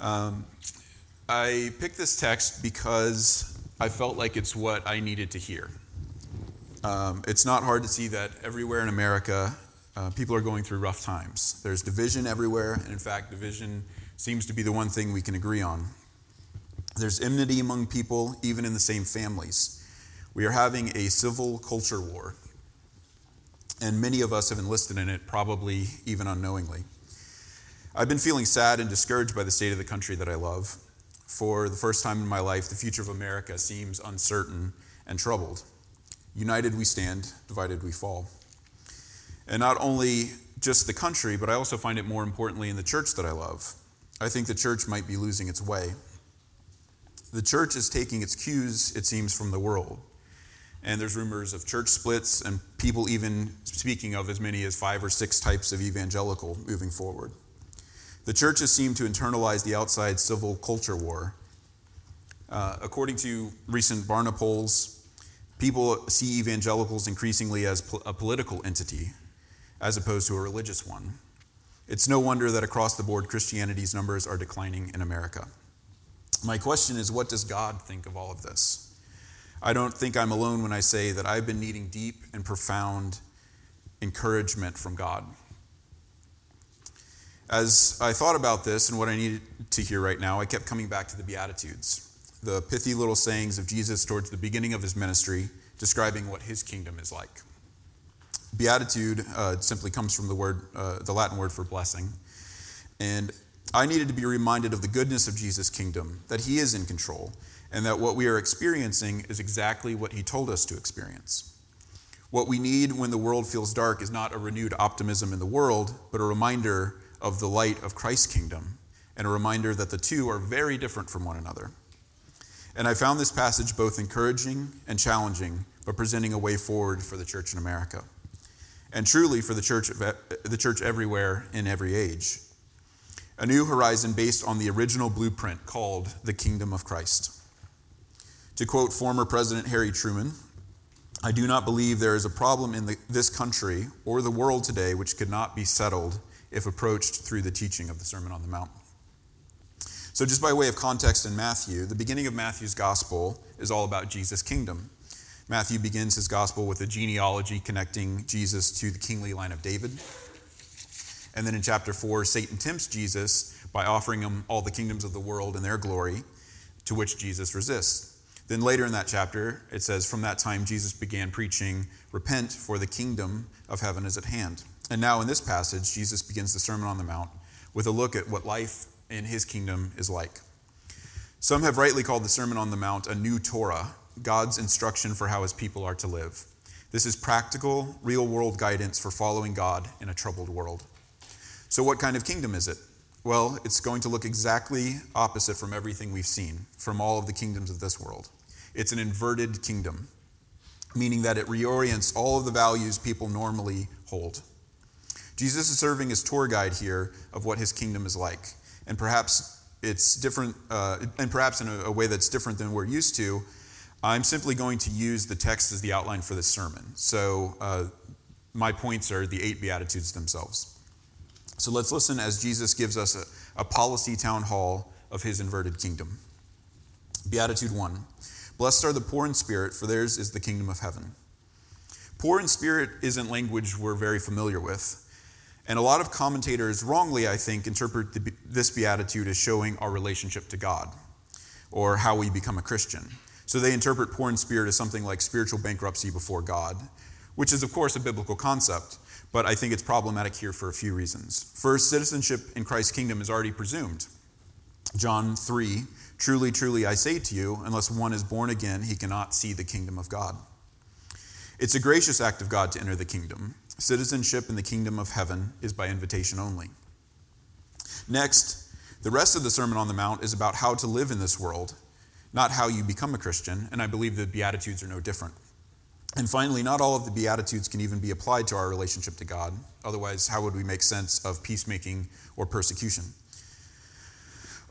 Um, I picked this text because I felt like it's what I needed to hear. Um, it's not hard to see that everywhere in America, uh, people are going through rough times. There's division everywhere, and in fact, division seems to be the one thing we can agree on. There's enmity among people, even in the same families. We are having a civil culture war, and many of us have enlisted in it, probably even unknowingly. I've been feeling sad and discouraged by the state of the country that I love. For the first time in my life, the future of America seems uncertain and troubled. United we stand, divided we fall. And not only just the country, but I also find it more importantly in the church that I love. I think the church might be losing its way. The church is taking its cues, it seems, from the world. And there's rumors of church splits and people even speaking of as many as five or six types of evangelical moving forward. The churches seem to internalize the outside civil culture war. Uh, according to recent Barna polls, people see evangelicals increasingly as a political entity as opposed to a religious one. It's no wonder that across the board Christianity's numbers are declining in America. My question is what does God think of all of this? I don't think I'm alone when I say that I've been needing deep and profound encouragement from God as I thought about this and what I needed to hear right now, I kept coming back to the Beatitudes, the pithy little sayings of Jesus towards the beginning of his ministry, describing what his kingdom is like. Beatitude uh, simply comes from the word, uh, the Latin word for blessing, and I needed to be reminded of the goodness of Jesus' kingdom, that he is in control, and that what we are experiencing is exactly what he told us to experience. What we need when the world feels dark is not a renewed optimism in the world, but a reminder of the light of Christ's kingdom and a reminder that the two are very different from one another. And I found this passage both encouraging and challenging, but presenting a way forward for the church in America. And truly for the church, the church everywhere in every age. A new horizon based on the original blueprint called the kingdom of Christ. To quote former President Harry Truman, I do not believe there is a problem in the, this country or the world today which could not be settled if approached through the teaching of the Sermon on the Mount. So, just by way of context in Matthew, the beginning of Matthew's gospel is all about Jesus' kingdom. Matthew begins his gospel with a genealogy connecting Jesus to the kingly line of David. And then in chapter 4, Satan tempts Jesus by offering him all the kingdoms of the world and their glory, to which Jesus resists. Then later in that chapter, it says, From that time, Jesus began preaching, Repent, for the kingdom of heaven is at hand. And now, in this passage, Jesus begins the Sermon on the Mount with a look at what life in his kingdom is like. Some have rightly called the Sermon on the Mount a new Torah, God's instruction for how his people are to live. This is practical, real world guidance for following God in a troubled world. So, what kind of kingdom is it? Well, it's going to look exactly opposite from everything we've seen, from all of the kingdoms of this world. It's an inverted kingdom, meaning that it reorients all of the values people normally hold. Jesus is serving as tour guide here of what his kingdom is like. And perhaps it's different, uh, and perhaps in a, a, way that's different than we're used to. I'm simply going to use the text as the outline for this sermon. So uh, my points are the eight Beatitudes themselves. So let's listen as Jesus gives us a, a policy town hall of his inverted kingdom. Beatitude 1 Blessed are the poor in spirit, for theirs is the kingdom of heaven. Poor in spirit isn't language we're very familiar with. And a lot of commentators, wrongly, I think, interpret the, this beatitude as showing our relationship to God or how we become a Christian. So they interpret poor in spirit as something like spiritual bankruptcy before God, which is, of course, a biblical concept, but I think it's problematic here for a few reasons. First, citizenship in Christ's kingdom is already presumed. John 3 Truly, truly, I say to you, unless one is born again, he cannot see the kingdom of God. It's a gracious act of God to enter the kingdom. Citizenship in the kingdom of heaven is by invitation only. Next, the rest of the Sermon on the Mount is about how to live in this world, not how you become a Christian, and I believe the Beatitudes are no different. And finally, not all of the Beatitudes can even be applied to our relationship to God. Otherwise, how would we make sense of peacemaking or persecution?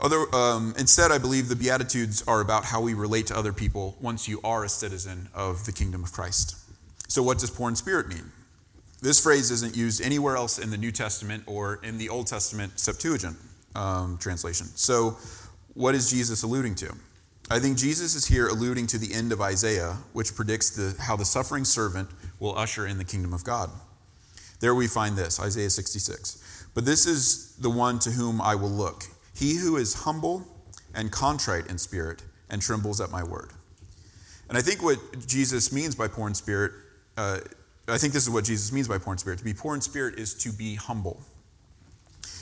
Other, um, instead, I believe the Beatitudes are about how we relate to other people once you are a citizen of the kingdom of Christ. So, what does poor in spirit mean? This phrase isn't used anywhere else in the New Testament or in the Old Testament Septuagint. um, translation. So, what is Jesus alluding to? I think Jesus is here alluding to the end of Isaiah, which predicts the, how the suffering servant will usher in the kingdom of God. There we find this, Isaiah 66. But this is the one to whom I will look, he who is humble and contrite in spirit and trembles at my word. And I think what Jesus means by poor in spirit, uh, I think this is what Jesus means by poor in spirit. To be poor in spirit is to be humble.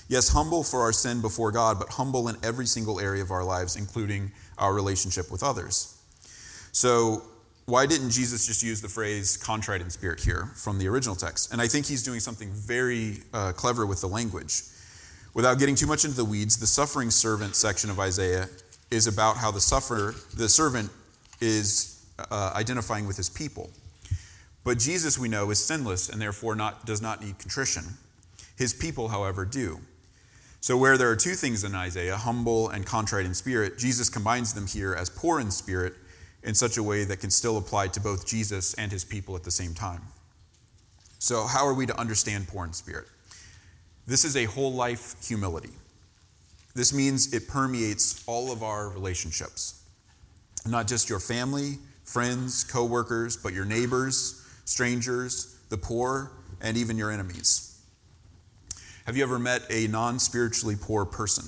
Yes, humble for our sin before God, but humble in every single area of our lives, including our relationship with others. So, why didn't Jesus just use the phrase contrite in spirit here from the original text? And I think he's doing something very uh, clever with the language. Without getting too much into the weeds, the suffering servant section of Isaiah is about how the sufferer, the servant, is uh, identifying with his people. But Jesus, we know, is sinless and therefore not, does not need contrition. His people, however, do. So, where there are two things in Isaiah, humble and contrite in spirit, Jesus combines them here as poor in spirit in such a way that can still apply to both Jesus and his people at the same time. So, how are we to understand poor in spirit? This is a whole life humility. This means it permeates all of our relationships, not just your family, friends, coworkers, but your neighbors, strangers, the poor, and even your enemies. Have you ever met a non spiritually poor person?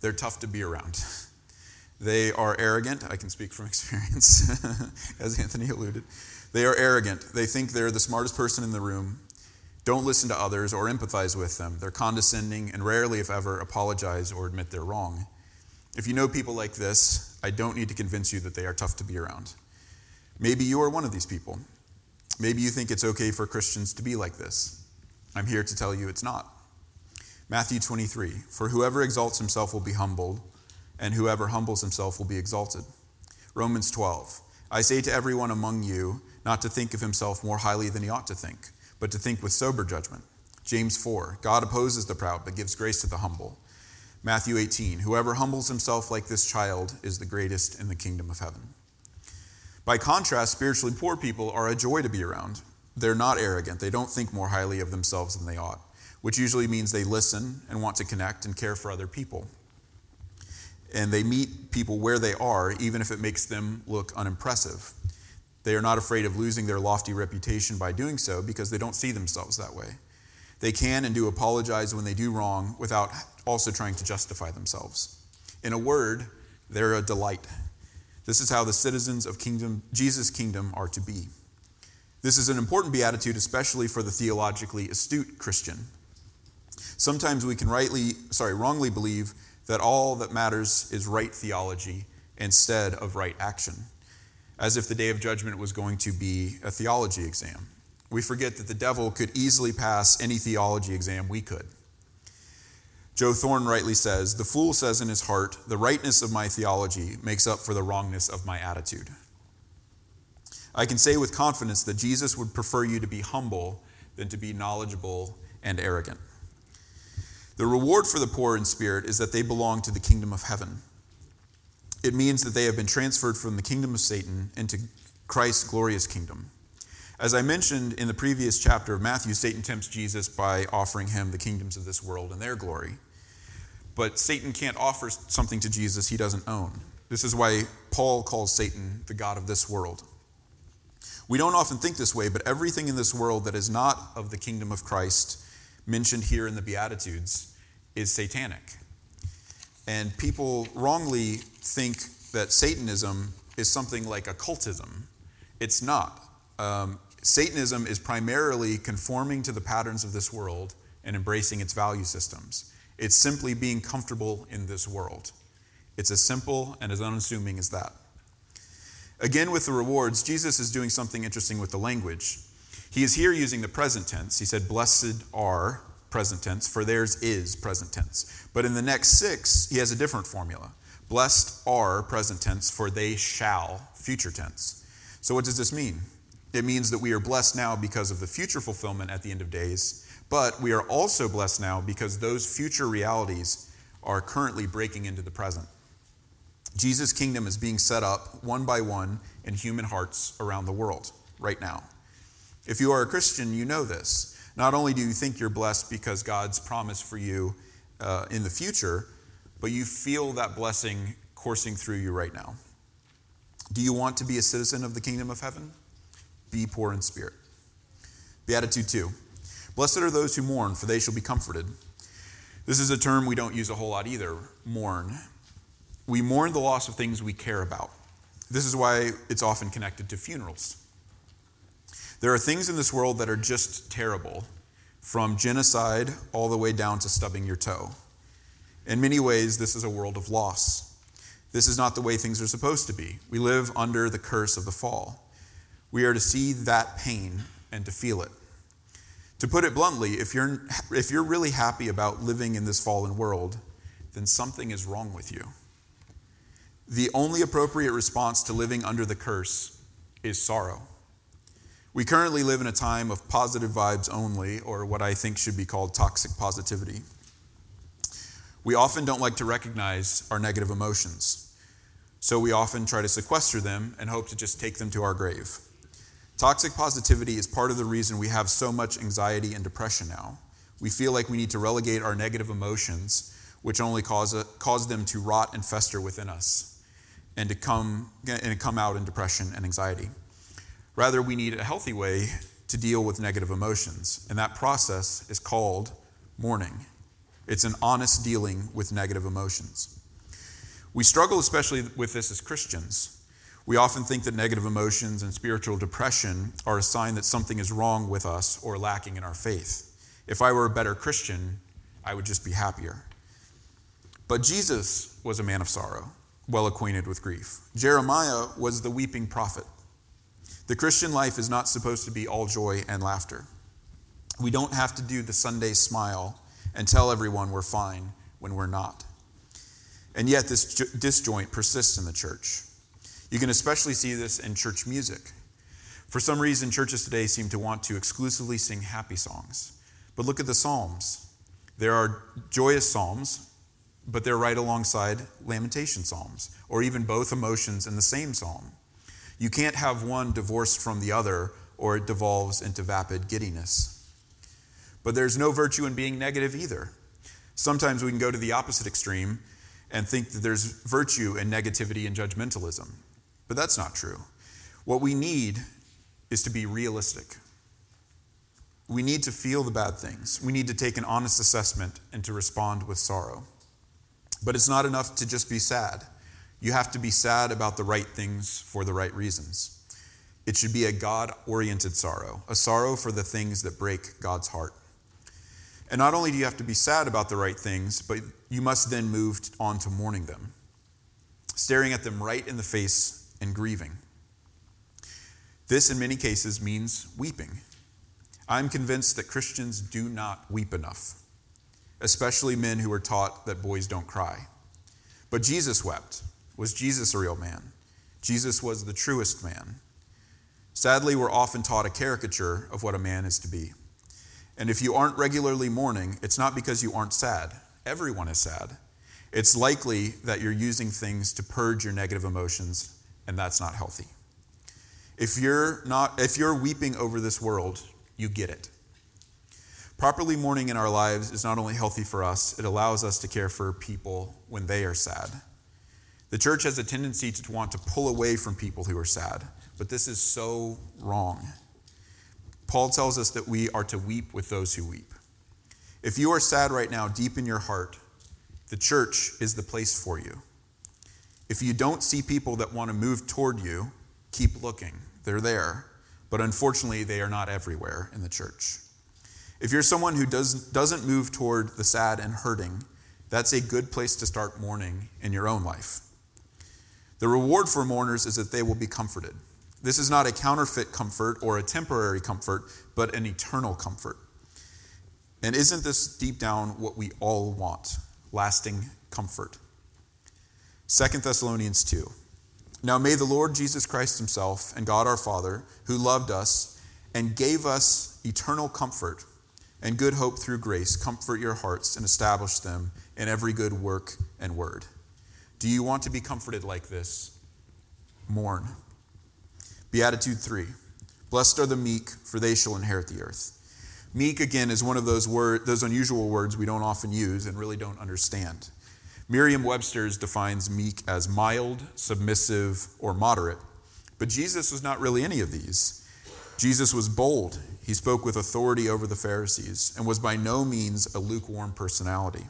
They're tough to be around. They are arrogant. I can speak from experience, as Anthony alluded. They are arrogant. They think they're the smartest person in the room, don't listen to others or empathize with them. They're condescending and rarely, if ever, apologize or admit they're wrong. If you know people like this, I don't need to convince you that they are tough to be around. Maybe you are one of these people. Maybe you think it's okay for Christians to be like this. I'm here to tell you it's not. Matthew 23 For whoever exalts himself will be humbled, and whoever humbles himself will be exalted. Romans 12 I say to everyone among you not to think of himself more highly than he ought to think, but to think with sober judgment. James 4 God opposes the proud, but gives grace to the humble. Matthew 18 Whoever humbles himself like this child is the greatest in the kingdom of heaven. By contrast, spiritually poor people are a joy to be around. They're not arrogant. They don't think more highly of themselves than they ought, which usually means they listen and want to connect and care for other people. And they meet people where they are, even if it makes them look unimpressive. They are not afraid of losing their lofty reputation by doing so because they don't see themselves that way. They can and do apologize when they do wrong without also trying to justify themselves. In a word, they're a delight. This is how the citizens of kingdom, Jesus' kingdom are to be. This is an important beatitude, especially for the theologically astute Christian. Sometimes we can rightly, sorry, wrongly believe that all that matters is right theology instead of right action, as if the day of judgment was going to be a theology exam. We forget that the devil could easily pass any theology exam we could. Joe Thorn rightly says, The fool says in his heart, The rightness of my theology makes up for the wrongness of my attitude. I can say with confidence that Jesus would prefer you to be humble than to be knowledgeable and arrogant. The reward for the poor in spirit is that they belong to the kingdom of heaven. It means that they have been transferred from the kingdom of Satan into Christ's glorious kingdom. As I mentioned in the previous chapter of Matthew, Satan tempts Jesus by offering him the kingdoms of this world and their glory. But Satan can't offer something to Jesus he doesn't own. This is why Paul calls Satan the God of this world. We don't often think this way, but everything in this world that is not of the kingdom of Christ, mentioned here in the Beatitudes, is satanic. And people wrongly think that Satanism is something like occultism. It's not. Um, Satanism is primarily conforming to the patterns of this world and embracing its value systems. It's simply being comfortable in this world. It's as simple and as unassuming as that. Again, with the rewards, Jesus is doing something interesting with the language. He is here using the present tense. He said, Blessed are present tense, for theirs is present tense. But in the next six, he has a different formula. Blessed are present tense, for they shall future tense. So, what does this mean? It means that we are blessed now because of the future fulfillment at the end of days, but we are also blessed now because those future realities are currently breaking into the present. Jesus' kingdom is being set up one by one in human hearts around the world right now. If you are a Christian, you know this. Not only do you think you're blessed because God's promise for you uh, in the future, but you feel that blessing coursing through you right now. Do you want to be a citizen of the kingdom of heaven? Be poor in spirit. Beatitude 2 Blessed are those who mourn, for they shall be comforted. This is a term we don't use a whole lot either mourn. We mourn the loss of things we care about. This is why it's often connected to funerals. There are things in this world that are just terrible, from genocide all the way down to stubbing your toe. In many ways, this is a world of loss. This is not the way things are supposed to be. We live under the curse of the fall. We are to see that pain and to feel it. To put it bluntly, if you're, if you're really happy about living in this fallen world, then something is wrong with you. The only appropriate response to living under the curse is sorrow. We currently live in a time of positive vibes only, or what I think should be called toxic positivity. We often don't like to recognize our negative emotions, so we often try to sequester them and hope to just take them to our grave. Toxic positivity is part of the reason we have so much anxiety and depression now. We feel like we need to relegate our negative emotions, which only cause, a, cause them to rot and fester within us and to come, and come out in depression and anxiety. Rather, we need a healthy way to deal with negative emotions, and that process is called mourning. It's an honest dealing with negative emotions. We struggle especially with this as Christians. We often think that negative emotions and spiritual depression are a sign that something is wrong with us or lacking in our faith. If I were a better Christian, I would just be happier. But Jesus was a man of sorrow, well acquainted with grief. Jeremiah was the weeping prophet. The Christian life is not supposed to be all joy and laughter. We don't have to do the Sunday smile and tell everyone we're fine when we're not. And yet, this disjoint persists in the church. You can especially see this in church music. For some reason, churches today seem to want to exclusively sing happy songs. But look at the Psalms. There are joyous Psalms, but they're right alongside lamentation Psalms, or even both emotions in the same Psalm. You can't have one divorced from the other, or it devolves into vapid giddiness. But there's no virtue in being negative either. Sometimes we can go to the opposite extreme and think that there's virtue in negativity and judgmentalism. But that's not true. What we need is to be realistic. We need to feel the bad things. We need to take an honest assessment and to respond with sorrow. But it's not enough to just be sad. You have to be sad about the right things for the right reasons. It should be a God oriented sorrow, a sorrow for the things that break God's heart. And not only do you have to be sad about the right things, but you must then move on to mourning them, staring at them right in the face and grieving. This, in many cases, means weeping. I'm convinced that Christians do not weep enough, especially men who are taught that boys don't cry. But Jesus wept. Was Jesus a real man? Jesus was the truest man. Sadly, we're often taught a caricature of what a man is to be. And if you aren't regularly mourning, it's not because you aren't sad. Everyone is sad. It's likely that you're using things to purge your negative emotions and that's not healthy. If you're not if you're weeping over this world, you get it. Properly mourning in our lives is not only healthy for us, it allows us to care for people when they are sad. The church has a tendency to want to pull away from people who are sad, but this is so wrong. Paul tells us that we are to weep with those who weep. If you are sad right now, deep in your heart, the church is the place for you. If you don't see people that want to move toward you, keep looking. They're there. But unfortunately, they are not everywhere in the church. If you're someone who does, doesn't move toward the sad and hurting, that's a good place to start mourning in your own life. The reward for mourners is that they will be comforted. This is not a counterfeit comfort or a temporary comfort, but an eternal comfort. And isn't this deep down what we all want? Lasting comfort. 2 Thessalonians 2. Now may the Lord Jesus Christ Himself and God our Father, who loved us and gave us eternal comfort and good hope through grace, comfort your hearts and establish them in every good work and word. Do you want to be comforted like this? Mourn. Beatitude 3 Blessed are the meek, for they shall inherit the earth. Meek, again, is one of those, word, those unusual words we don't often use and really don't understand. Merriam Webster's defines meek as mild, submissive, or moderate. But Jesus was not really any of these. Jesus was bold. He spoke with authority over the Pharisees and was by no means a lukewarm personality.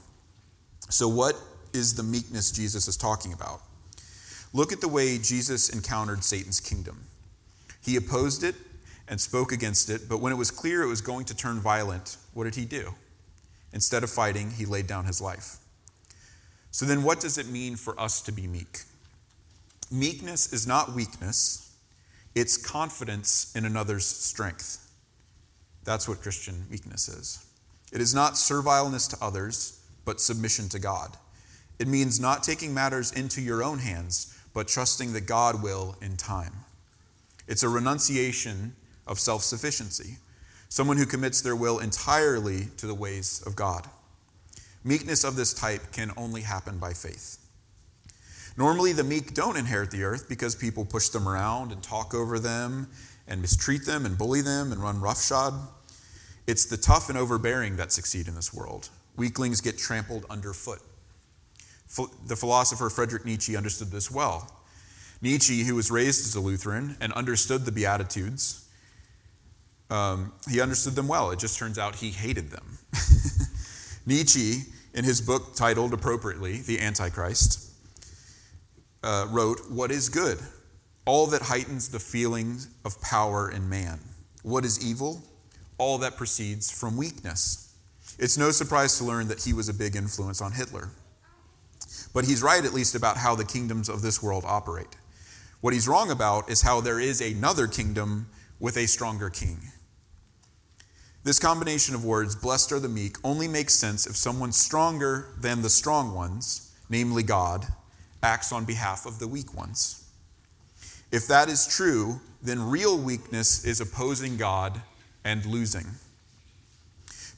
So, what is the meekness Jesus is talking about? Look at the way Jesus encountered Satan's kingdom. He opposed it and spoke against it, but when it was clear it was going to turn violent, what did he do? Instead of fighting, he laid down his life. So then, what does it mean for us to be meek? Meekness is not weakness, it's confidence in another's strength. That's what Christian meekness is. It is not servileness to others, but submission to God. It means not taking matters into your own hands, but trusting that God will in time. It's a renunciation of self sufficiency, someone who commits their will entirely to the ways of God. Meekness of this type can only happen by faith. Normally, the meek don't inherit the earth because people push them around and talk over them and mistreat them and bully them and run roughshod. It's the tough and overbearing that succeed in this world. Weaklings get trampled underfoot. The philosopher Friedrich Nietzsche understood this well. Nietzsche, who was raised as a Lutheran and understood the Beatitudes, um, he understood them well. It just turns out he hated them. Nietzsche, in his book titled appropriately, The Antichrist, uh, wrote, What is good? All that heightens the feelings of power in man. What is evil? All that proceeds from weakness. It's no surprise to learn that he was a big influence on Hitler. But he's right, at least, about how the kingdoms of this world operate. What he's wrong about is how there is another kingdom with a stronger king. This combination of words, blessed are the meek, only makes sense if someone stronger than the strong ones, namely God, acts on behalf of the weak ones. If that is true, then real weakness is opposing God and losing.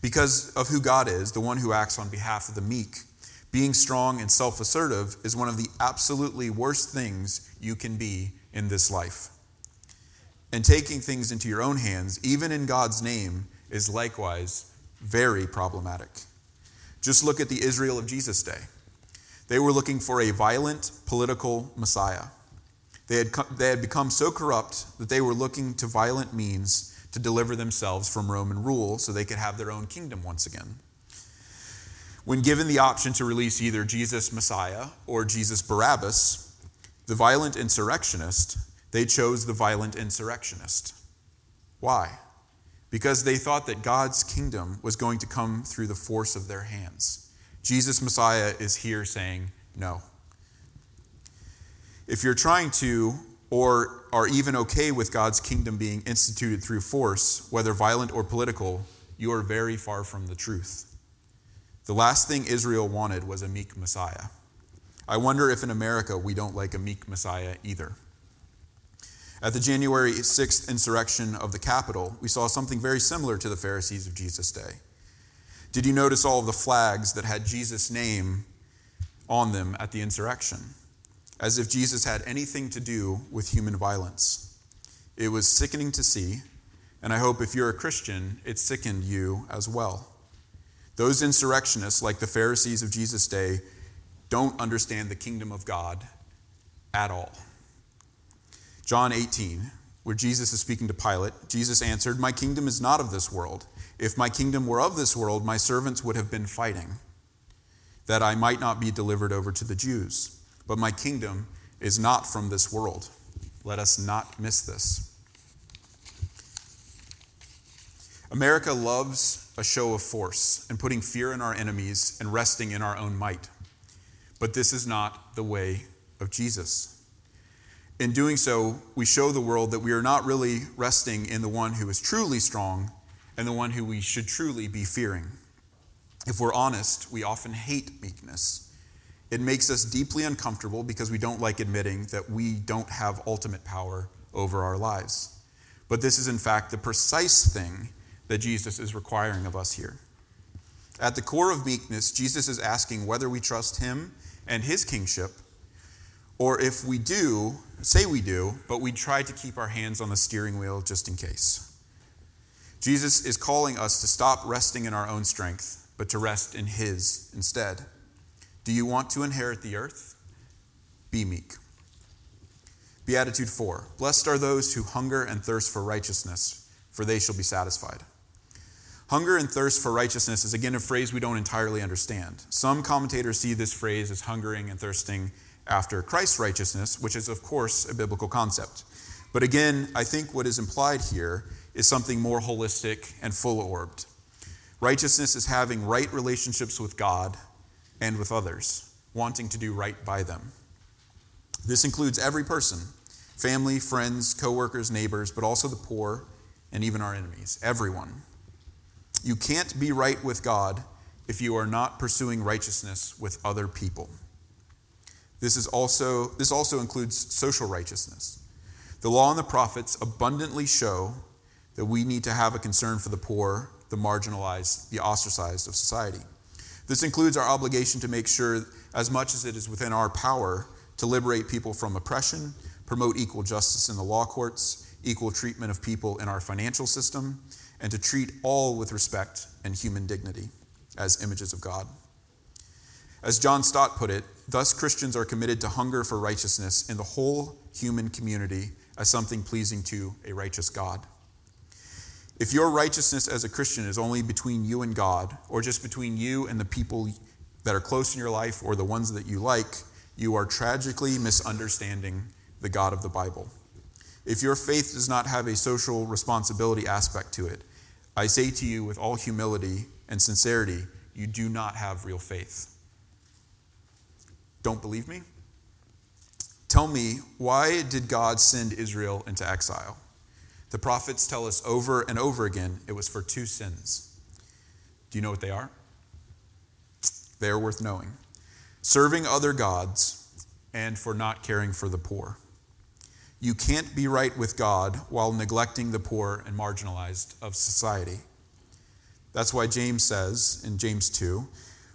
Because of who God is, the one who acts on behalf of the meek, being strong and self assertive is one of the absolutely worst things you can be in this life. And taking things into your own hands, even in God's name, is likewise very problematic. Just look at the Israel of Jesus' day. They were looking for a violent political Messiah. They had, they had become so corrupt that they were looking to violent means to deliver themselves from Roman rule so they could have their own kingdom once again. When given the option to release either Jesus Messiah or Jesus Barabbas, the violent insurrectionist, they chose the violent insurrectionist. Why? Because they thought that God's kingdom was going to come through the force of their hands. Jesus Messiah is here saying no. If you're trying to, or are even okay with God's kingdom being instituted through force, whether violent or political, you are very far from the truth. The last thing Israel wanted was a meek Messiah. I wonder if in America we don't like a meek Messiah either. At the January 6th insurrection of the Capitol, we saw something very similar to the Pharisees of Jesus' day. Did you notice all of the flags that had Jesus' name on them at the insurrection? As if Jesus had anything to do with human violence. It was sickening to see, and I hope if you're a Christian, it sickened you as well. Those insurrectionists, like the Pharisees of Jesus' day, don't understand the kingdom of God at all. John 18, where Jesus is speaking to Pilate, Jesus answered, My kingdom is not of this world. If my kingdom were of this world, my servants would have been fighting, that I might not be delivered over to the Jews. But my kingdom is not from this world. Let us not miss this. America loves a show of force and putting fear in our enemies and resting in our own might. But this is not the way of Jesus. In doing so, we show the world that we are not really resting in the one who is truly strong and the one who we should truly be fearing. If we're honest, we often hate meekness. It makes us deeply uncomfortable because we don't like admitting that we don't have ultimate power over our lives. But this is, in fact, the precise thing that Jesus is requiring of us here. At the core of meekness, Jesus is asking whether we trust him and his kingship, or if we do, say we do, but we try to keep our hands on the steering wheel just in case. Jesus is calling us to stop resting in our own strength, but to rest in His instead. Do you want to inherit the earth? Be meek. Beatitude 4 Blessed are those who hunger and thirst for righteousness, for they shall be satisfied. Hunger and thirst for righteousness is again a phrase we don't entirely understand. Some commentators see this phrase as hungering and thirsting after Christ's righteousness, which is, of course, a biblical concept. But again, I think what is implied here is something more holistic and full orbed. Righteousness is having right relationships with God and with others, wanting to do right by them. This includes every person family, friends, coworkers, neighbors, but also the poor and even our enemies, everyone. You can't be right with God if you are not pursuing righteousness with other people. This, is also, this also includes social righteousness. The law and the prophets abundantly show that we need to have a concern for the poor, the marginalized, the ostracized of society. This includes our obligation to make sure, as much as it is within our power, to liberate people from oppression, promote equal justice in the law courts, equal treatment of people in our financial system, and to treat all with respect and human dignity as images of God. As John Stott put it, thus Christians are committed to hunger for righteousness in the whole human community as something pleasing to a righteous God. If your righteousness as a Christian is only between you and God, or just between you and the people that are close in your life or the ones that you like, you are tragically misunderstanding the God of the Bible. If your faith does not have a social responsibility aspect to it, I say to you with all humility and sincerity, you do not have real faith. Don't believe me? Tell me, why did God send Israel into exile? The prophets tell us over and over again it was for two sins. Do you know what they are? They are worth knowing serving other gods and for not caring for the poor. You can't be right with God while neglecting the poor and marginalized of society. That's why James says in James 2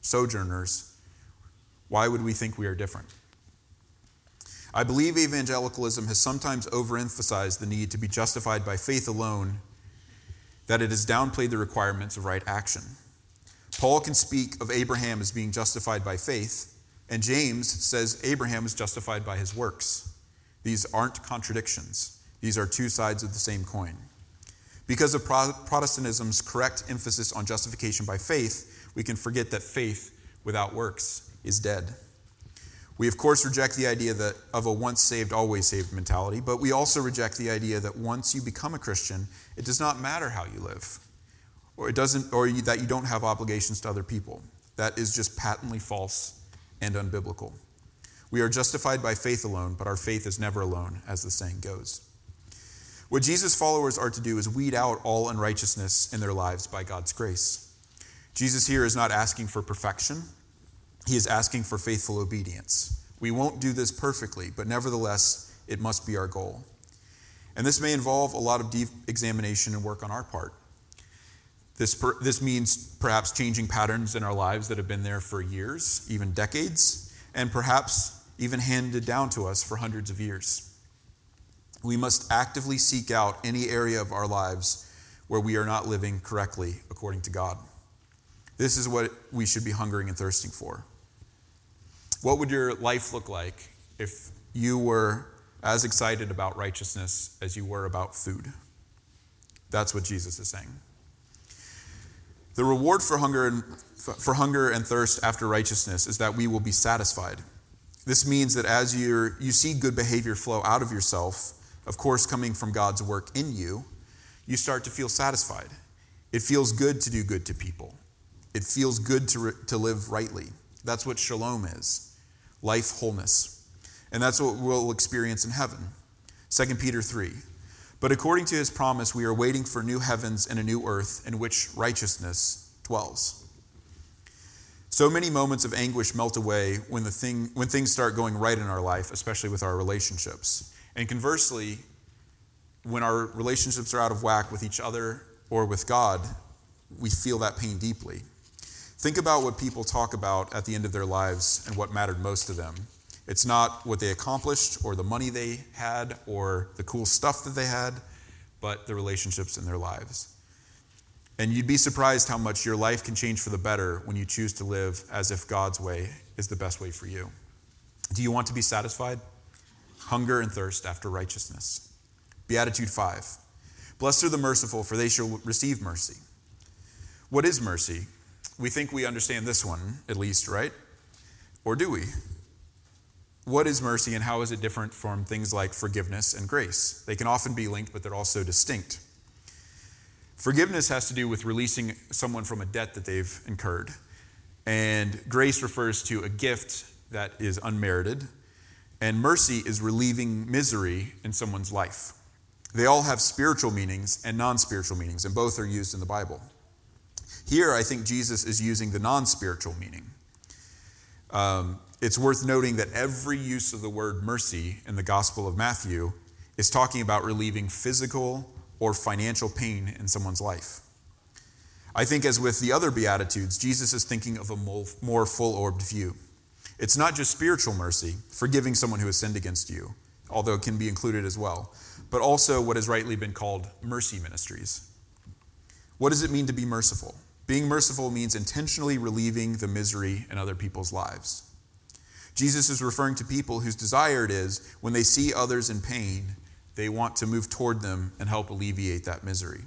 sojourners, why would we think we are different? I believe evangelicalism has sometimes overemphasized the need to be justified by faith alone, that it has downplayed the requirements of right action. Paul can speak of Abraham as being justified by faith, and James says Abraham is justified by his works. These aren't contradictions, these are two sides of the same coin. Because of Protestantism's correct emphasis on justification by faith, we can forget that faith without works is dead. We, of course, reject the idea that of a once saved, always saved mentality, but we also reject the idea that once you become a Christian, it does not matter how you live, or, it doesn't, or that you don't have obligations to other people. That is just patently false and unbiblical. We are justified by faith alone, but our faith is never alone, as the saying goes. What Jesus' followers are to do is weed out all unrighteousness in their lives by God's grace. Jesus here is not asking for perfection, he is asking for faithful obedience. We won't do this perfectly, but nevertheless, it must be our goal. And this may involve a lot of deep examination and work on our part. This, per, this means perhaps changing patterns in our lives that have been there for years, even decades, and perhaps even handed down to us for hundreds of years. We must actively seek out any area of our lives where we are not living correctly according to God. This is what we should be hungering and thirsting for. What would your life look like if you were as excited about righteousness as you were about food? That's what Jesus is saying. The reward for hunger and, for hunger and thirst after righteousness is that we will be satisfied. This means that as you you see good behavior flow out of yourself, of course, coming from God's work in you, you start to feel satisfied. It feels good to do good to people. It feels good to, re- to live rightly. That's what shalom is life wholeness. And that's what we'll experience in heaven. 2 Peter 3. But according to his promise, we are waiting for new heavens and a new earth in which righteousness dwells. So many moments of anguish melt away when, the thing, when things start going right in our life, especially with our relationships. And conversely, when our relationships are out of whack with each other or with God, we feel that pain deeply. Think about what people talk about at the end of their lives and what mattered most to them. It's not what they accomplished or the money they had or the cool stuff that they had, but the relationships in their lives. And you'd be surprised how much your life can change for the better when you choose to live as if God's way is the best way for you. Do you want to be satisfied? Hunger and thirst after righteousness. Beatitude 5. Blessed are the merciful, for they shall receive mercy. What is mercy? We think we understand this one, at least, right? Or do we? What is mercy and how is it different from things like forgiveness and grace? They can often be linked, but they're also distinct. Forgiveness has to do with releasing someone from a debt that they've incurred. And grace refers to a gift that is unmerited. And mercy is relieving misery in someone's life. They all have spiritual meanings and non spiritual meanings, and both are used in the Bible. Here, I think Jesus is using the non spiritual meaning. Um, it's worth noting that every use of the word mercy in the Gospel of Matthew is talking about relieving physical or financial pain in someone's life. I think, as with the other Beatitudes, Jesus is thinking of a more full orbed view. It's not just spiritual mercy, forgiving someone who has sinned against you, although it can be included as well, but also what has rightly been called mercy ministries. What does it mean to be merciful? Being merciful means intentionally relieving the misery in other people's lives. Jesus is referring to people whose desire it is when they see others in pain, they want to move toward them and help alleviate that misery.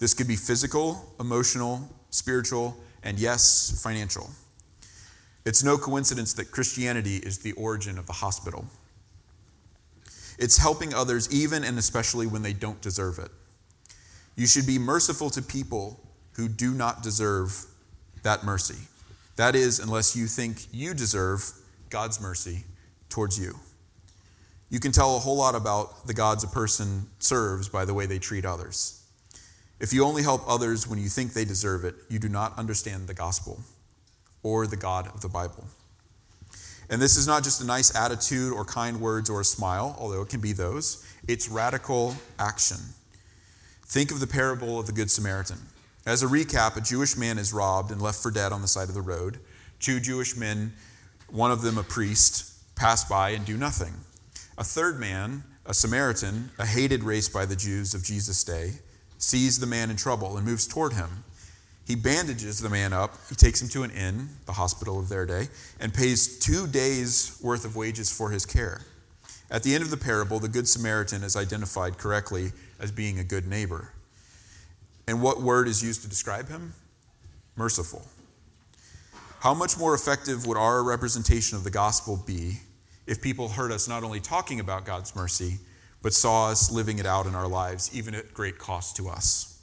This could be physical, emotional, spiritual, and yes, financial. It's no coincidence that Christianity is the origin of the hospital. It's helping others even and especially when they don't deserve it. You should be merciful to people who do not deserve that mercy. That is, unless you think you deserve God's mercy towards you. You can tell a whole lot about the gods a person serves by the way they treat others. If you only help others when you think they deserve it, you do not understand the gospel or the God of the Bible. And this is not just a nice attitude or kind words or a smile, although it can be those. It's radical action. Think of the parable of the Good Samaritan. As a recap, a Jewish man is robbed and left for dead on the side of the road. Two Jewish men one of them a priest, pass by and do nothing. A third man, a Samaritan, a hated race by the Jews of Jesus' day, sees the man in trouble and moves toward him. He bandages the man up, he takes him to an inn, the hospital of their day, and pays two days' worth of wages for his care. At the end of the parable, the Good Samaritan is identified correctly as being a good neighbor. And what word is used to describe him? Merciful. How much more effective would our representation of the gospel be if people heard us not only talking about God's mercy, but saw us living it out in our lives, even at great cost to us?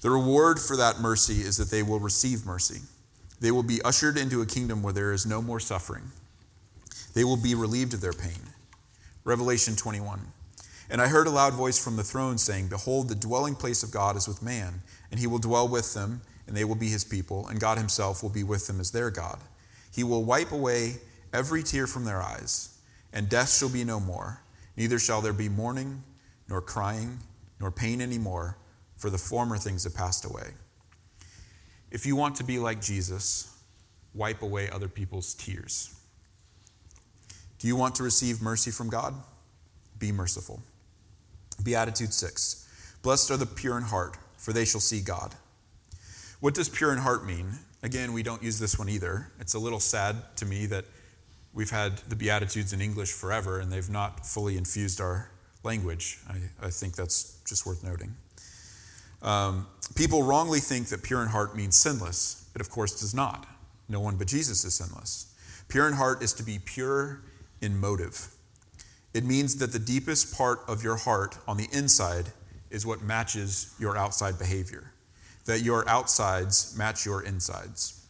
The reward for that mercy is that they will receive mercy. They will be ushered into a kingdom where there is no more suffering. They will be relieved of their pain. Revelation 21. And I heard a loud voice from the throne saying, Behold, the dwelling place of God is with man, and he will dwell with them and they will be his people, and God himself will be with them as their God. He will wipe away every tear from their eyes, and death shall be no more. Neither shall there be mourning, nor crying, nor pain any more, for the former things have passed away. If you want to be like Jesus, wipe away other people's tears. Do you want to receive mercy from God? Be merciful. Beatitude 6 Blessed are the pure in heart, for they shall see God. What does pure in heart mean? Again, we don't use this one either. It's a little sad to me that we've had the Beatitudes in English forever and they've not fully infused our language. I, I think that's just worth noting. Um, people wrongly think that pure in heart means sinless. It, of course, does not. No one but Jesus is sinless. Pure in heart is to be pure in motive. It means that the deepest part of your heart on the inside is what matches your outside behavior that your outsides match your insides.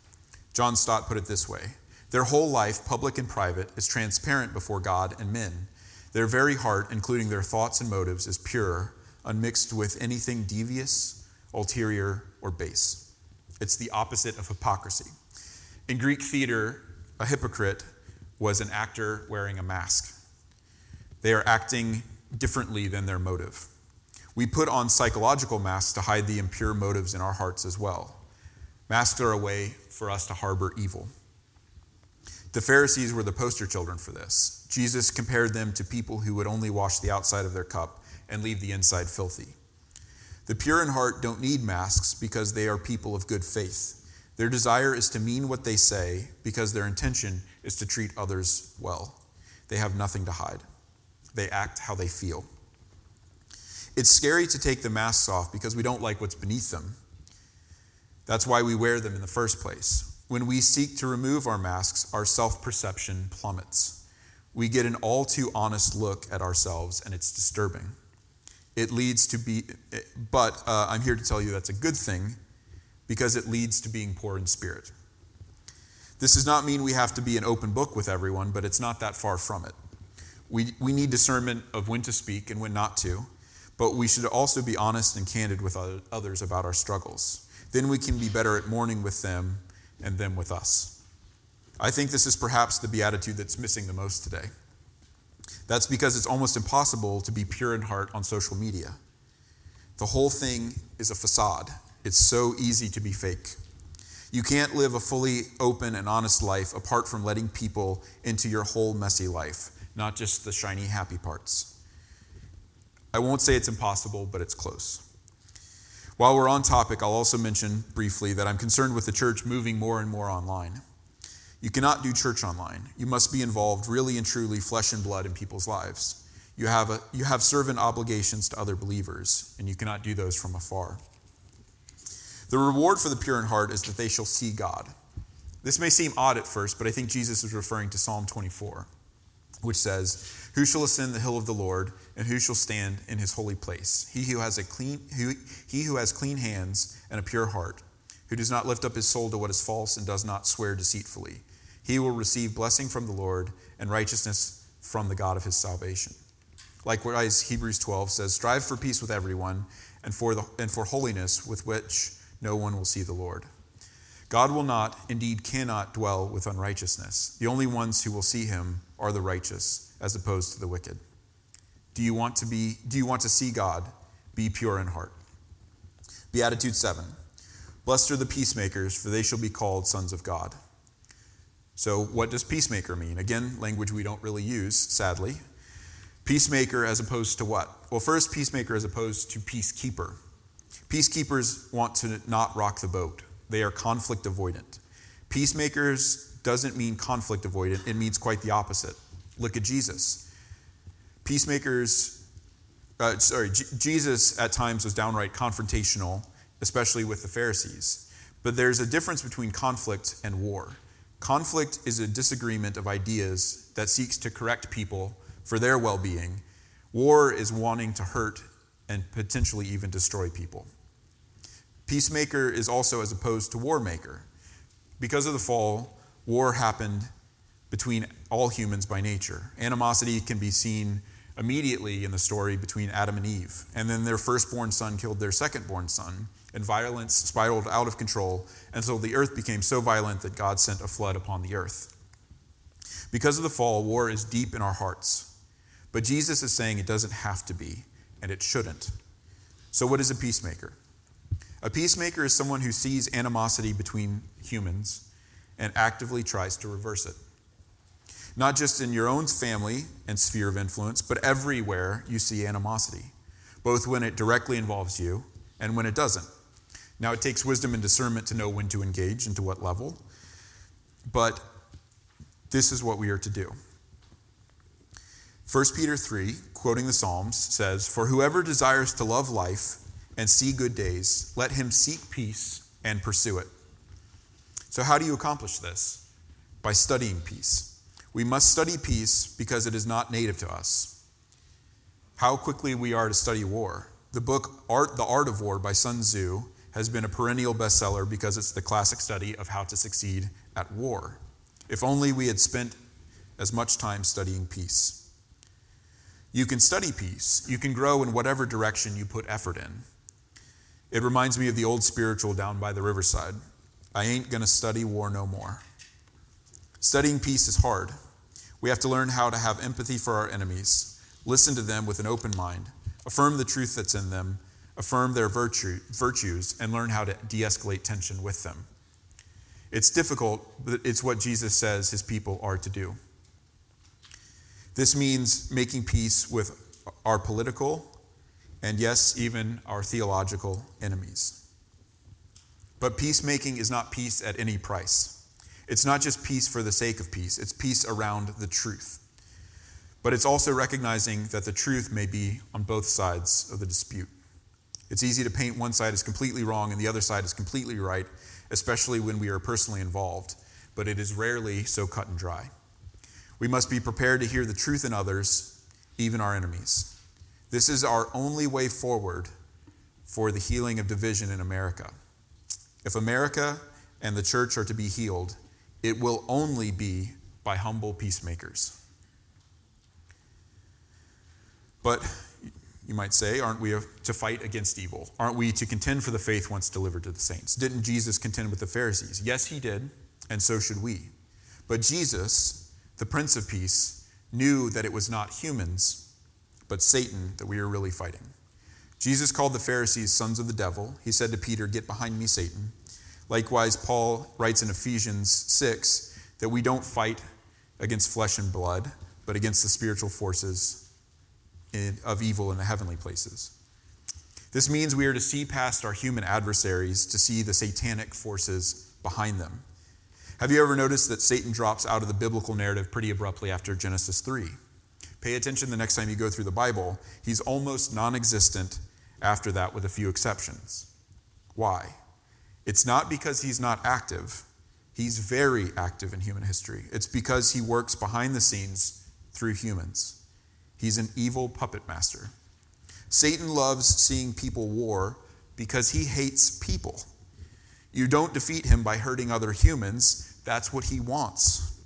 John Stott put it this way Their whole life, public and private, is transparent before God and men. Their very heart, including their thoughts and motives, is pure, unmixed with anything devious, ulterior, or base. It's the opposite of hypocrisy. In Greek theater, a hypocrite was an actor wearing a mask. They are acting differently than their motive. We put on psychological masks to hide the impure motives in our hearts as well. Masks are a way for us to harbor evil. The Pharisees were the poster children for this. Jesus compared them to people who would only wash the outside of their cup and leave the inside filthy. The pure in heart don't need masks because they are people of good faith. Their desire is to mean what they say because their intention is to treat others well. They have nothing to hide, they act how they feel. It's scary to take the masks off because we don't like what's beneath them. That's why we wear them in the first place. When we seek to remove our masks, our self perception plummets. We get an all too honest look at ourselves, and it's disturbing. It leads to be, but uh, I'm here to tell you that's a good thing because it leads to being poor in spirit. This does not mean we have to be an open book with everyone, but it's not that far from it. We, we need discernment of when to speak and when not to, but we should also be honest and candid with others about our struggles. Then we can be better at mourning with them and them with us. I think this is perhaps the beatitude that's missing the most today. That's because it's almost impossible to be pure in heart on social media. The whole thing is a facade. It's so easy to be fake. You can't live a fully open and honest life apart from letting people into your whole messy life, not just the shiny, happy parts. I won't say it's impossible, but it's close. While we're on topic, I'll also mention briefly that I'm concerned with the church moving more and more online. You cannot do church online. You must be involved really and truly, flesh and blood, in people's lives. You have, a, you have servant obligations to other believers, and you cannot do those from afar. The reward for the pure in heart is that they shall see God. This may seem odd at first, but I think Jesus is referring to Psalm 24, which says, Who shall ascend the hill of the Lord, and who shall stand in his holy place? He who has a clean who, he who has clean hands and a pure heart, who does not lift up his soul to what is false and does not swear deceitfully. He will receive blessing from the Lord and righteousness from the God of his salvation. Likewise, Hebrews 12 says, Strive for peace with everyone and for, the, and for holiness with which no one will see the Lord. God will not, indeed cannot, dwell with unrighteousness. The only ones who will see him are the righteous, as opposed to the wicked. Do you want to be do you want to see God? Be pure in heart. Beatitude 7. Blessed are the peacemakers, for they shall be called sons of God. So, what does peacemaker mean? Again, language we don't really use, sadly. Peacemaker as opposed to what? Well, first, peacemaker as opposed to peacekeeper. Peacekeepers want to not rock the boat, they are conflict avoidant. Peacemakers doesn't mean conflict avoidant, it means quite the opposite. Look at Jesus. Peacemakers, uh, sorry, J- Jesus at times was downright confrontational, especially with the Pharisees. But there's a difference between conflict and war. Conflict is a disagreement of ideas that seeks to correct people for their well being. War is wanting to hurt and potentially even destroy people. Peacemaker is also as opposed to war maker. Because of the fall, war happened between all humans by nature. Animosity can be seen immediately in the story between Adam and Eve. And then their firstborn son killed their secondborn son, and violence spiraled out of control until the earth became so violent that God sent a flood upon the earth. Because of the fall, war is deep in our hearts. But Jesus is saying it doesn't have to be and it shouldn't. So, what is a peacemaker? A peacemaker is someone who sees animosity between humans and actively tries to reverse it. Not just in your own family and sphere of influence, but everywhere you see animosity, both when it directly involves you and when it doesn't. Now, it takes wisdom and discernment to know when to engage and to what level, but this is what we are to do. 1 Peter 3, quoting the Psalms, says, For whoever desires to love life and see good days, let him seek peace and pursue it. So, how do you accomplish this? By studying peace. We must study peace because it is not native to us. How quickly we are to study war. The book Art, The Art of War by Sun Tzu has been a perennial bestseller because it's the classic study of how to succeed at war. If only we had spent as much time studying peace. You can study peace. You can grow in whatever direction you put effort in. It reminds me of the old spiritual down by the riverside I ain't going to study war no more. Studying peace is hard. We have to learn how to have empathy for our enemies, listen to them with an open mind, affirm the truth that's in them, affirm their virtue, virtues, and learn how to de escalate tension with them. It's difficult, but it's what Jesus says his people are to do. This means making peace with our political and, yes, even our theological enemies. But peacemaking is not peace at any price. It's not just peace for the sake of peace, it's peace around the truth. But it's also recognizing that the truth may be on both sides of the dispute. It's easy to paint one side as completely wrong and the other side as completely right, especially when we are personally involved, but it is rarely so cut and dry. We must be prepared to hear the truth in others, even our enemies. This is our only way forward for the healing of division in America. If America and the church are to be healed, it will only be by humble peacemakers. But you might say, aren't we to fight against evil? Aren't we to contend for the faith once delivered to the saints? Didn't Jesus contend with the Pharisees? Yes, he did, and so should we. But Jesus, the Prince of Peace, knew that it was not humans, but Satan that we are really fighting. Jesus called the Pharisees sons of the devil. He said to Peter, Get behind me, Satan. Likewise, Paul writes in Ephesians 6 that we don't fight against flesh and blood, but against the spiritual forces of evil in the heavenly places. This means we are to see past our human adversaries to see the satanic forces behind them. Have you ever noticed that Satan drops out of the biblical narrative pretty abruptly after Genesis 3? Pay attention the next time you go through the Bible. He's almost non existent after that, with a few exceptions. Why? It's not because he's not active, he's very active in human history. It's because he works behind the scenes through humans. He's an evil puppet master. Satan loves seeing people war because he hates people. You don't defeat him by hurting other humans, that's what he wants.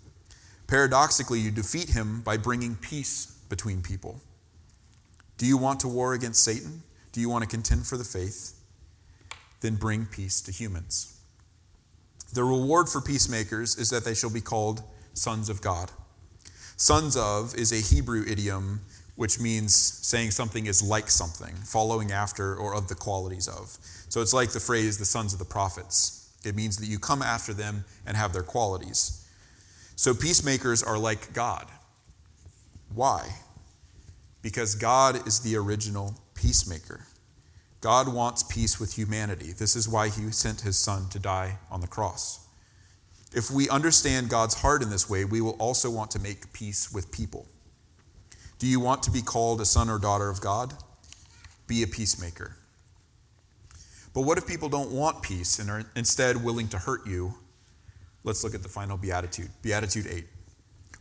Paradoxically, you defeat him by bringing peace between people. Do you want to war against Satan? Do you want to contend for the faith? then bring peace to humans. The reward for peacemakers is that they shall be called sons of God. Sons of is a Hebrew idiom which means saying something is like something, following after, or of the qualities of. So it's like the phrase, the sons of the prophets. It means that you come after them and have their qualities. So peacemakers are like God. Why? Because God is the original peacemaker. God wants peace with humanity. This is why he sent his son to die on the cross. If we understand God's heart in this way, we will also want to make peace with people. Do you want to be called a son or daughter of God? Be a peacemaker. But what if people don't want peace and are instead willing to hurt you? Let's look at the final beatitude. Beatitude 8.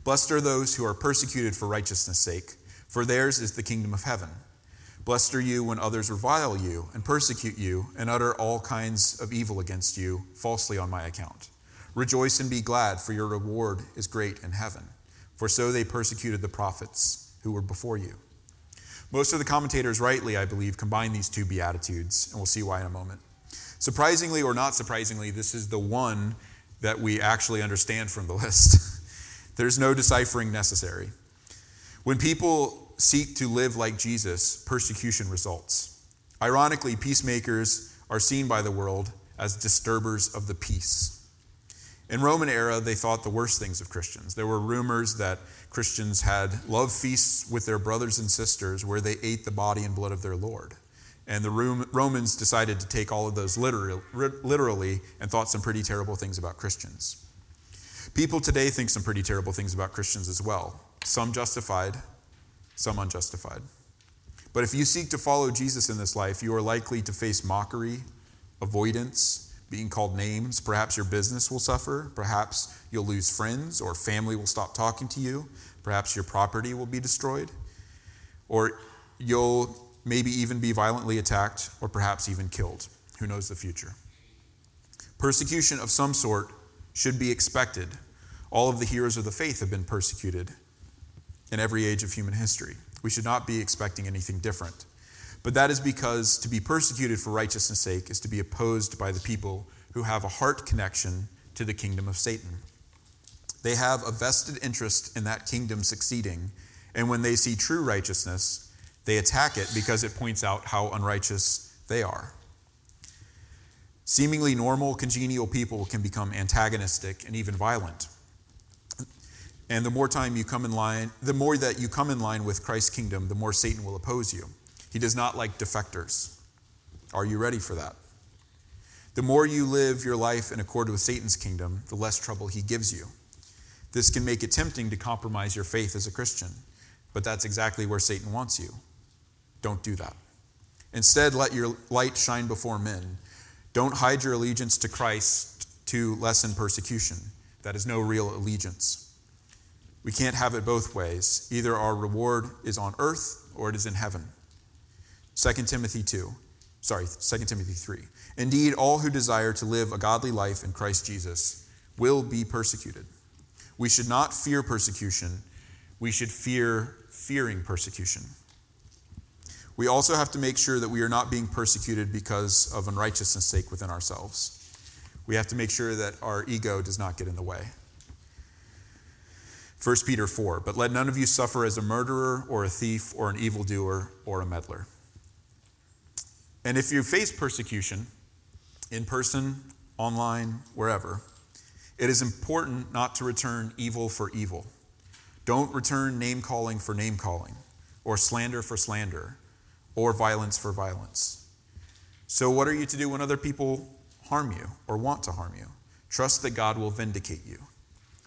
Blessed are those who are persecuted for righteousness' sake, for theirs is the kingdom of heaven. Blessed are you when others revile you and persecute you and utter all kinds of evil against you falsely on my account. Rejoice and be glad, for your reward is great in heaven. For so they persecuted the prophets who were before you. Most of the commentators, rightly, I believe, combine these two Beatitudes, and we'll see why in a moment. Surprisingly or not surprisingly, this is the one that we actually understand from the list. There's no deciphering necessary. When people seek to live like Jesus, persecution results. Ironically, peacemakers are seen by the world as disturbers of the peace. In Roman era, they thought the worst things of Christians. There were rumors that Christians had love feasts with their brothers and sisters where they ate the body and blood of their Lord. And the Romans decided to take all of those literally and thought some pretty terrible things about Christians. People today think some pretty terrible things about Christians as well, some justified, some unjustified. But if you seek to follow Jesus in this life, you are likely to face mockery, avoidance, being called names. Perhaps your business will suffer. Perhaps you'll lose friends or family will stop talking to you. Perhaps your property will be destroyed. Or you'll maybe even be violently attacked or perhaps even killed. Who knows the future? Persecution of some sort should be expected. All of the heroes of the faith have been persecuted in every age of human history. We should not be expecting anything different. But that is because to be persecuted for righteousness' sake is to be opposed by the people who have a heart connection to the kingdom of Satan. They have a vested interest in that kingdom succeeding, and when they see true righteousness, they attack it because it points out how unrighteous they are. Seemingly normal, congenial people can become antagonistic and even violent. And the more time you come in line, the more that you come in line with Christ's kingdom, the more Satan will oppose you. He does not like defectors. Are you ready for that? The more you live your life in accord with Satan's kingdom, the less trouble he gives you. This can make it tempting to compromise your faith as a Christian, but that's exactly where Satan wants you. Don't do that. Instead, let your light shine before men. Don't hide your allegiance to Christ to lessen persecution. That is no real allegiance. We can't have it both ways. Either our reward is on earth or it is in heaven. 2 Timothy 2. Sorry, 2 Timothy 3. Indeed, all who desire to live a godly life in Christ Jesus will be persecuted. We should not fear persecution. We should fear fearing persecution. We also have to make sure that we are not being persecuted because of unrighteousness' sake within ourselves. We have to make sure that our ego does not get in the way. 1 Peter 4 But let none of you suffer as a murderer or a thief or an evildoer or a meddler. And if you face persecution, in person, online, wherever, it is important not to return evil for evil. Don't return name calling for name calling, or slander for slander, or violence for violence. So, what are you to do when other people harm you or want to harm you? Trust that God will vindicate you.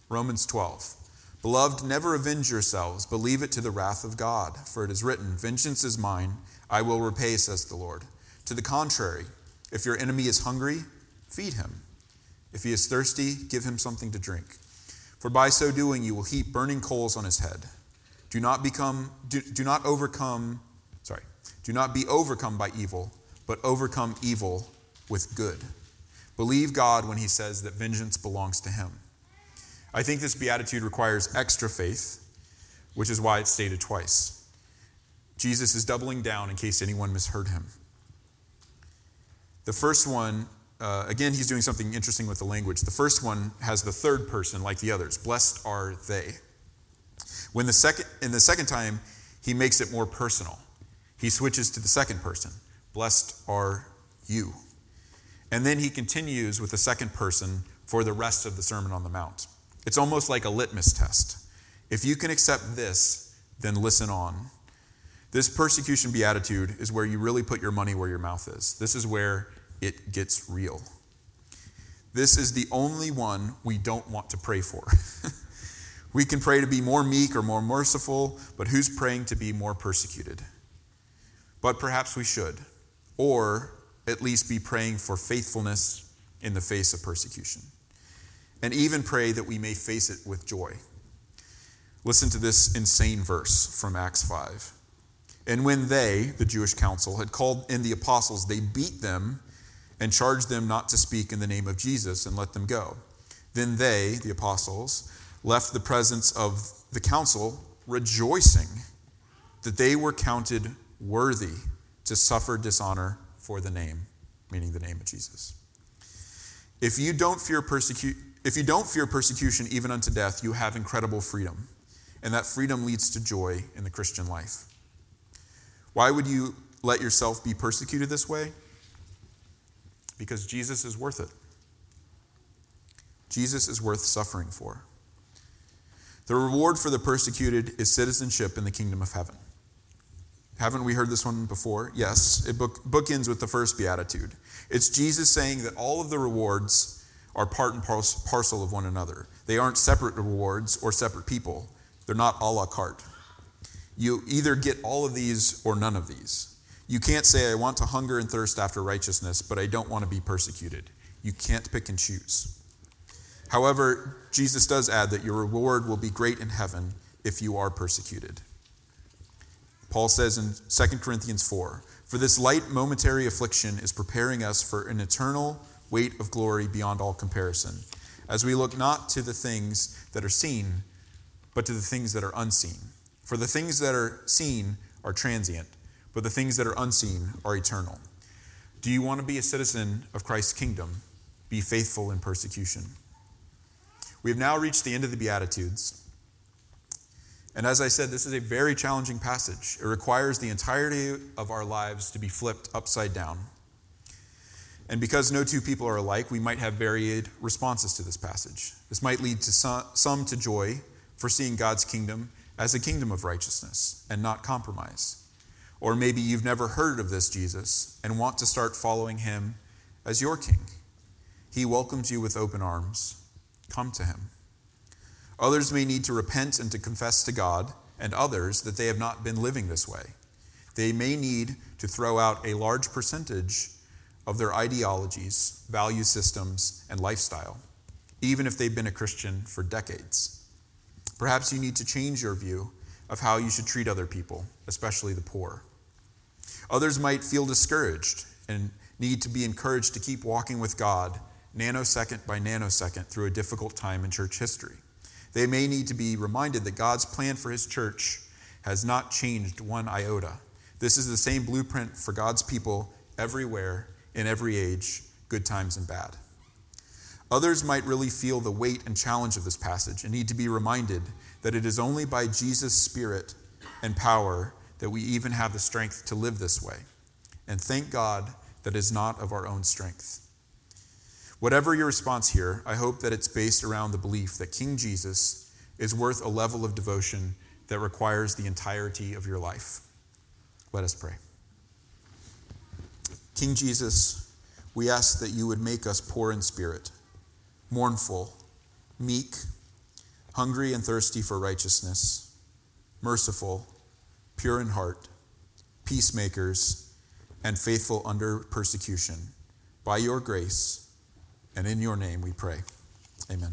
Romans 12. Beloved, never avenge yourselves, but leave it to the wrath of God. For it is written, Vengeance is mine, I will repay, says the Lord. To the contrary, if your enemy is hungry, feed him. If he is thirsty, give him something to drink. For by so doing, you will heap burning coals on his head. Do not become, do, do not overcome, do not be overcome by evil, but overcome evil with good. Believe God when he says that vengeance belongs to him. I think this beatitude requires extra faith, which is why it's stated twice. Jesus is doubling down in case anyone misheard him. The first one, uh, again, he's doing something interesting with the language. The first one has the third person like the others. Blessed are they. When the second, in the second time, he makes it more personal. He switches to the second person. Blessed are you. And then he continues with the second person for the rest of the Sermon on the Mount. It's almost like a litmus test. If you can accept this, then listen on. This persecution beatitude is where you really put your money where your mouth is. This is where it gets real. This is the only one we don't want to pray for. we can pray to be more meek or more merciful, but who's praying to be more persecuted? But perhaps we should, or at least be praying for faithfulness in the face of persecution, and even pray that we may face it with joy. Listen to this insane verse from Acts 5. And when they, the Jewish council, had called in the apostles, they beat them and charged them not to speak in the name of Jesus and let them go. Then they, the apostles, left the presence of the council, rejoicing that they were counted worthy to suffer dishonor for the name, meaning the name of Jesus. If you don't fear persecu- if you don't fear persecution even unto death, you have incredible freedom. And that freedom leads to joy in the Christian life. Why would you let yourself be persecuted this way? Because Jesus is worth it. Jesus is worth suffering for. The reward for the persecuted is citizenship in the kingdom of heaven. Haven't we heard this one before? Yes. It book, bookends with the first beatitude. It's Jesus saying that all of the rewards are part and parcel of one another. They aren't separate rewards or separate people, they're not a la carte. You either get all of these or none of these. You can't say, I want to hunger and thirst after righteousness, but I don't want to be persecuted. You can't pick and choose. However, Jesus does add that your reward will be great in heaven if you are persecuted. Paul says in 2 Corinthians 4 For this light momentary affliction is preparing us for an eternal weight of glory beyond all comparison, as we look not to the things that are seen, but to the things that are unseen. For the things that are seen are transient, but the things that are unseen are eternal. Do you want to be a citizen of Christ's kingdom? Be faithful in persecution. We have now reached the end of the Beatitudes. And as I said, this is a very challenging passage. It requires the entirety of our lives to be flipped upside down. And because no two people are alike, we might have varied responses to this passage. This might lead to some, to joy for seeing God's kingdom as a kingdom of righteousness and not compromise. Or maybe you've never heard of this Jesus and want to start following him as your king. He welcomes you with open arms. Come to him. Others may need to repent and to confess to God, and others that they have not been living this way. They may need to throw out a large percentage of their ideologies, value systems, and lifestyle, even if they've been a Christian for decades. Perhaps you need to change your view of how you should treat other people, especially the poor. Others might feel discouraged and need to be encouraged to keep walking with God nanosecond by nanosecond through a difficult time in church history. They may need to be reminded that God's plan for his church has not changed one iota. This is the same blueprint for God's people everywhere in every age, good times and bad. Others might really feel the weight and challenge of this passage and need to be reminded that it is only by Jesus' Spirit and power that we even have the strength to live this way. And thank God that is not of our own strength. Whatever your response here, I hope that it's based around the belief that King Jesus is worth a level of devotion that requires the entirety of your life. Let us pray. King Jesus, we ask that you would make us poor in spirit, mournful, meek, hungry and thirsty for righteousness, merciful, pure in heart, peacemakers, and faithful under persecution. By your grace and in your name we pray. Amen.